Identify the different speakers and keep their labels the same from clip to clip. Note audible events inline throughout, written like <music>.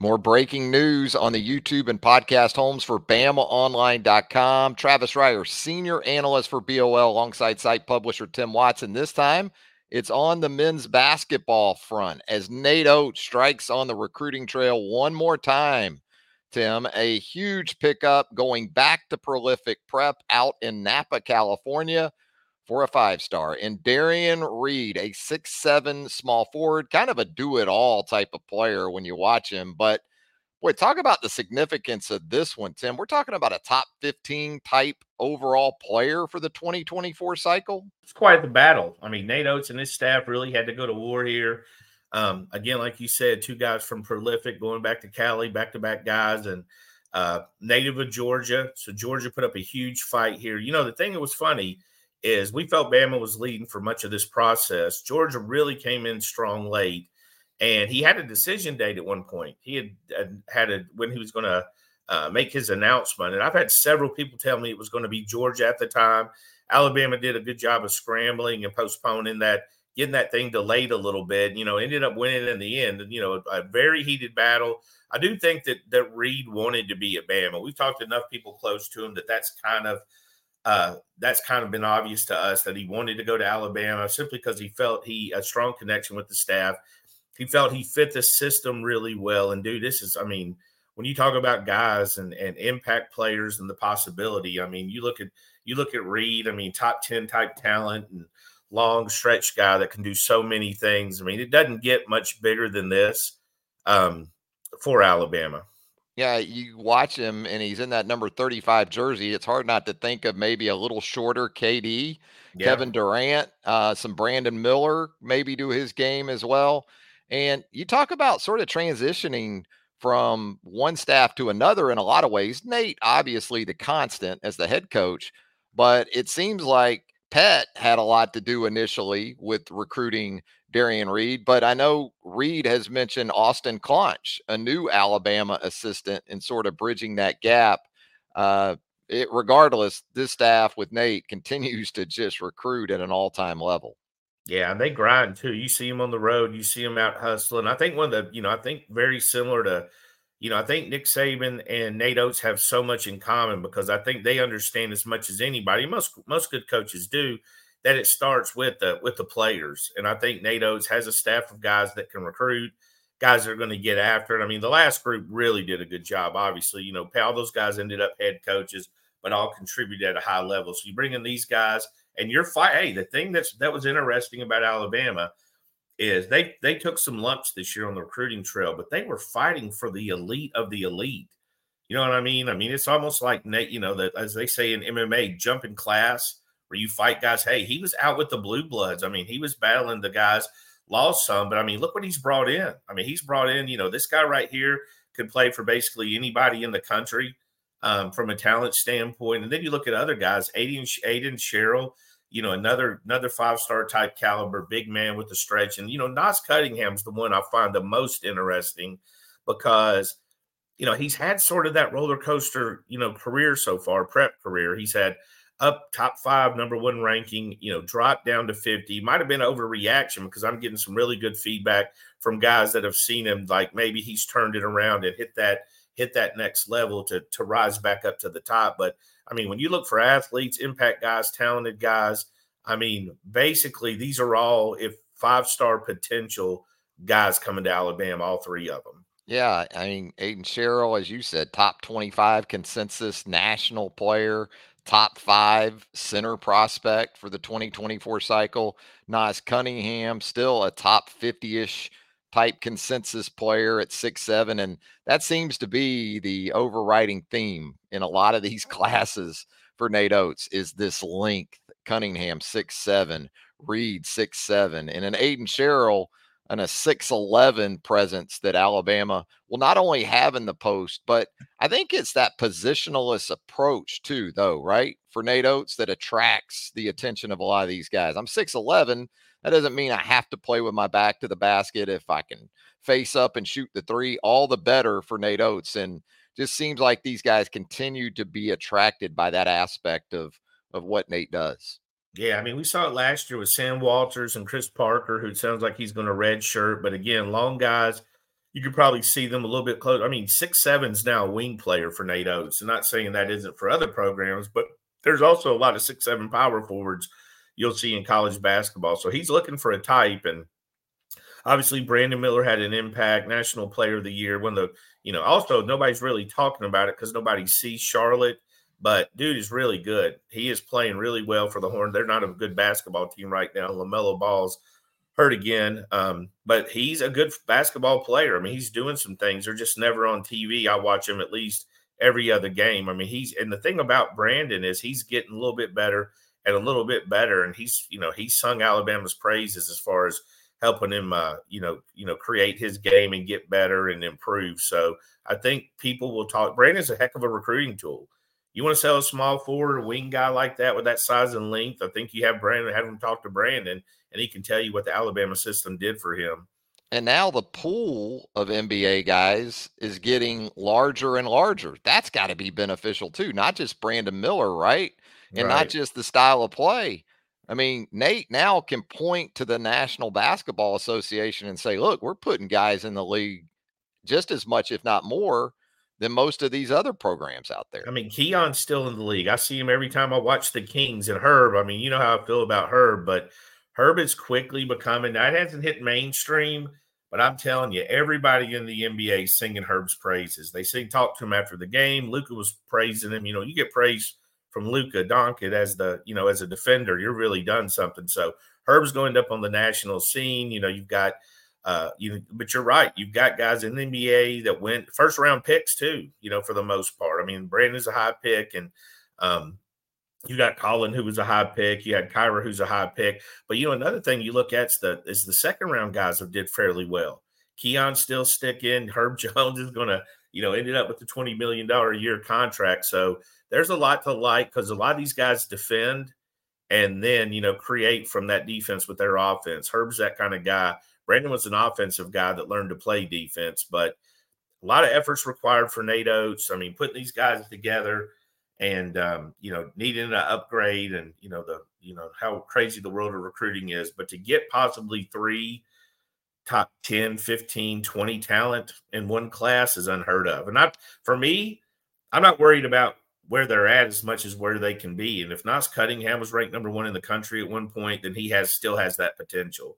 Speaker 1: More breaking news on the YouTube and podcast homes for BamaOnline.com. Travis Reier, senior analyst for BOL, alongside site publisher Tim Watson. This time, it's on the men's basketball front as Nate Oats strikes on the recruiting trail one more time. Tim, a huge pickup going back to Prolific Prep out in Napa, California for a five star. And Derrion Reid, a six seven small forward, kind of a do it all type of player when you watch him. But boy, talk about the significance of this one, Tim. We're talking about a top 15 type overall player for the 2024 cycle.
Speaker 2: It's quite the battle. I mean, Nate Oats and his staff really had to go to war here. Um, again, like you said, two guys from Prolific going back to Cali, back to back guys, and uh, native of Georgia. So Georgia put up a huge fight here. You know, the thing that was funny is we felt Bama was leading for much of this process. Georgia really came in strong late, and he had a decision date at one point. He had had a when he was going to uh, make his announcement, and I've had several people tell me it was going to be Georgia at the time. Alabama did a good job of scrambling and postponing that, getting that thing delayed a little bit. You know, ended up winning in the end. You know, a very heated battle. I do think that that Reid wanted to be at Bama. We've talked enough people close to him that that's kind of uh, that's kind of been obvious to us that he wanted to go to Alabama simply because he felt he a strong connection with the staff. He felt he fit the system really well. And dude, this is, I mean, when you talk about guys and, and impact players and the possibility, I mean, you look at you look at Reid, I mean, top 10 type talent and long stretch guy that can do so many things. I mean, it doesn't get much bigger than this um, for Alabama.
Speaker 1: Yeah, you watch him and he's in that number 35 jersey. It's hard not to think of maybe a little shorter KD, yeah. Kevin Durant, uh, some Brandon Miller, maybe do his game as well. And you talk about sort of transitioning from one staff to another in a lot of ways. Nate, obviously, the constant as the head coach, but it seems like Pet had a lot to do initially with recruiting Derrion Reid, but I know Reid has mentioned Austin Claunch, a new Alabama assistant, and sort of bridging that gap. Uh, it, regardless, this staff with Nate <laughs> continues to just recruit at an all time level.
Speaker 2: Yeah, and they grind too. You see them on the road, you see them out hustling. I think one of the, you know, I think very similar to, you know, I think Nick Saban and Nate Oats have so much in common because I think they understand as much as anybody. Most most good coaches do that it starts with the with the players. And I think Nate Oats has a staff of guys that can recruit, guys that are going to get after it. I mean, the last group really did a good job. Obviously, you know, all those guys ended up head coaches, but all contributed at a high level. So you bring in these guys, and you're fight. Hey, the thing that's that was interesting about Alabama is they they took some lumps this year on the recruiting trail, but they were fighting for the elite of the elite. You know what I mean? I mean, it's almost like Nate, you know, that as they say in MMA, jumping class where you fight guys. Hey, he was out with the blue bloods. I mean, he was battling the guys, lost some, but I mean, look what he's brought in. I mean, he's brought in, you know, this guy right here could play for basically anybody in the country um, from a talent standpoint. And then you look at other guys, Aidan, Aiden Sherrell, you know, another another five star type caliber, big man with the stretch. And you know, Naas Cunningham's the one I find the most interesting because you know he's had sort of that roller coaster, you know, career so far, prep career. He's had up top five, number one ranking, you know, dropped down to 50. Might have been overreaction because I'm getting some really good feedback from guys that have seen him. Like maybe he's turned it around and hit that hit that next level to to rise back up to the top. But I mean, when you look for athletes, impact guys, talented guys, I mean, basically these are all if five star potential guys coming to Alabama, all three of them.
Speaker 1: Yeah, I mean, Aiden Sherrell, as you said, top 25 consensus national player top five center prospect for the 2024 cycle. Naas Cunningham, still a top 50 ish type consensus player at six seven, and that seems to be the overriding theme in a lot of these <laughs> classes for Nate Oats is this length. Cunningham six seven, Reid six seven, and an Aiden Sherrell and a 6'11 presence that Alabama will not only have in the post, but I think it's that positionalist approach too, though, right? For Nate Oats that attracts the attention of a lot of these guys. I'm 6'11. That doesn't mean I have to play with my back to the basket. If I can face up and shoot the three, all the better for Nate Oats. And just seems like these guys continue to be attracted by that aspect of of what Nate does.
Speaker 2: Yeah, I mean, we saw it last year with Sam Walters and Kris Parker, who sounds like he's going to red shirt. But again, long guys, you could probably see them a little bit close. I mean, six seven's now a wing player for Nate Oats. I'm not saying that isn't for other programs, but there's also a lot of six seven power forwards you'll see in college basketball. So he's looking for a type, and obviously Brandon Miller had an impact, National Player of the Year. One of the, you know, also nobody's really talking about it because nobody sees Charlotte but dude is really good. He is playing really well for the Horn. They're not a good basketball team right now. LaMelo Ball's hurt again, um, but he's a good basketball player. I mean, he's doing some things. They're just never on TV. I watch him at least every other game. I mean, he's and the thing about Brandon is he's getting a little bit better and a little bit better, and he's you know he's sung Alabama's praises as far as helping him uh, you know you know create his game and get better and improve. So I think people will talk. Brandon's a heck of a recruiting tool you want to sell a small forward, a wing guy like that with that size and length, I think you have Brandon, have him talk to Brandon, and he can tell you what the Alabama system did for him.
Speaker 1: And now the pool of NBA guys is getting larger and larger. That's got to be beneficial too, not just Brandon Miller, right? And right. not just the style of play. I mean, Nate now can point to the National Basketball Association and say, look, we're putting guys in the league just as much, if not more, than most of these other programs out there.
Speaker 2: I mean, Keon's still in the league. I see him every time I watch the Kings and Herb. I mean, you know how I feel about Herb, but Herb is quickly becoming that hasn't hit mainstream, but I'm telling you, everybody in the NBA singing Herb's praises. They sing talk to him after the game. Luka was praising him. You know, you get praise from Luka Doncic as the, you know, as a defender, you're really done something. So Herb's going up on the national scene. You know, you've got – uh, you but you're right. You've got guys in the NBA that went first round picks too. You know, for the most part. I mean, Brandon's a high pick, and um, you got Collin who was a high pick. You had Kira who's a high pick. But you know, another thing you look at is the is the second round guys have did fairly well. Keon still sticking. Herb <laughs> Jones is going to you know ended up with the twenty million dollar a year contract. So there's a lot to like because a lot of these guys defend and then you know create from that defense with their offense. Herb's that kind of guy. Brandon was an offensive guy that learned to play defense, but a lot of efforts required for Nate Oats. I mean, putting these guys together and um, you know needing an upgrade and you know the you know how crazy the world of recruiting is but to get possibly three top 10 15 20 talent in one class is unheard of. And not for me i'm not worried about where they're at as much as where they can be. And if Naas Cunningham was ranked number one in the country at one point then he has still has that potential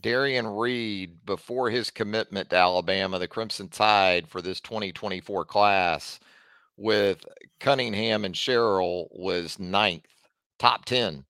Speaker 1: Derrion Reid, before his commitment to Alabama, the Crimson Tide for this 2024 class with Cunningham and Sherrell was ninth, top 10.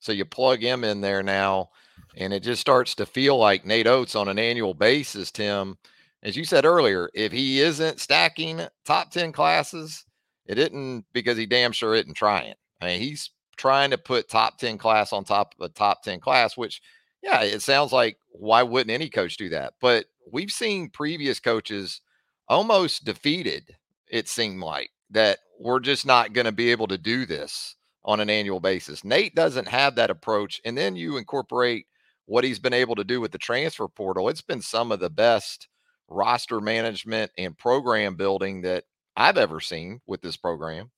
Speaker 1: So you plug him in there now, and it just starts to feel like Nate Oats on an annual basis, Tim. As you said earlier, if he isn't stacking top 10 classes, it isn't because he damn sure isn't trying. I mean, he's trying to put top 10 class on top of a top 10 class, which – yeah, it sounds like why wouldn't any coach do that? But we've seen previous coaches almost defeated, it seemed like, that we're just not going to be able to do this on an annual basis. Nate doesn't have that approach. And then you incorporate what he's been able to do with the transfer portal. It's been some of the best roster management and program building that I've ever seen with this program.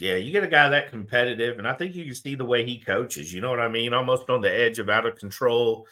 Speaker 2: Yeah, you get a guy that competitive, and I think you can see the way he coaches. You know what I mean? Almost on the edge of out of control.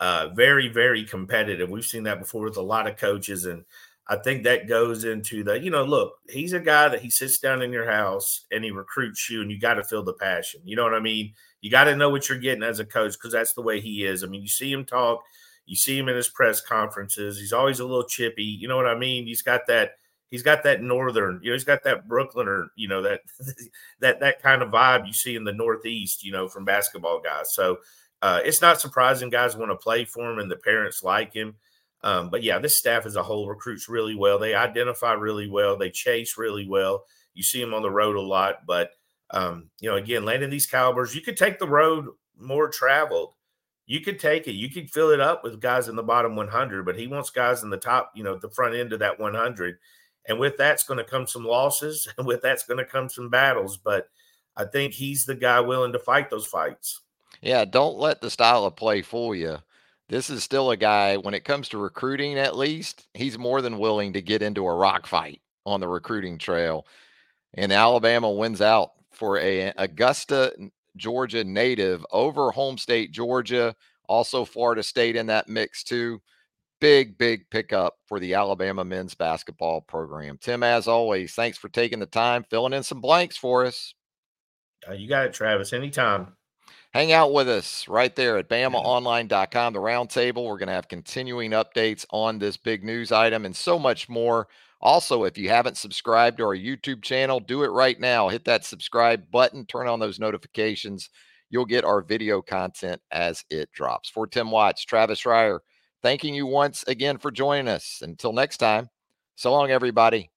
Speaker 2: Uh, very, very competitive. We've seen that before with a lot of coaches, and I think that goes into the, you know, look, he's a guy that he sits down in your house and he recruits you, and you got to feel the passion. You know what I mean? You got to know what you're getting as a coach because that's the way he is. I mean, you see him talk, you see him in his press conferences. He's always a little chippy. You know what I mean? He's got that he's got that northern, you know, he's got that Brooklyner, you know, that <laughs> that that kind of vibe you see in the Northeast, you know, from basketball guys. So uh, it's not surprising guys want to play for him and the parents like him. Um, but yeah, this staff as a whole recruits really well. They identify really well. They chase really well. You see them on the road a lot, but um, you know, again, landing these calibers, you could take the road more traveled, you could take it. You could fill it up with guys in the bottom 100, but he wants guys in the top, you know, the front end of that 100. And with that's going to come some losses, <laughs> and with that's going to come some battles. But I think he's the guy willing to fight those fights.
Speaker 1: Yeah, don't let the style of play fool you. This is still a guy, when it comes to recruiting, at least, he's more than willing to get into a rock fight on the recruiting trail. And Alabama wins out for a Augusta, Georgia native over home state Georgia, also Florida State in that mix too. Big, big pickup for the Alabama men's basketball program. Tim, as always, thanks for taking the time, filling in some blanks for us.
Speaker 2: Uh, you got it, Travis. Anytime.
Speaker 1: Hang out with us right there at BamaOnline.com, the roundtable. We're going to have continuing updates on this big news item and so much more. Also, if you haven't subscribed to our YouTube channel, do it right now. Hit that subscribe button, turn on those notifications. You'll get our video content as it drops. For Tim Watts, Travis Reier, thanking you once again for joining us. Until next time, so long, everybody.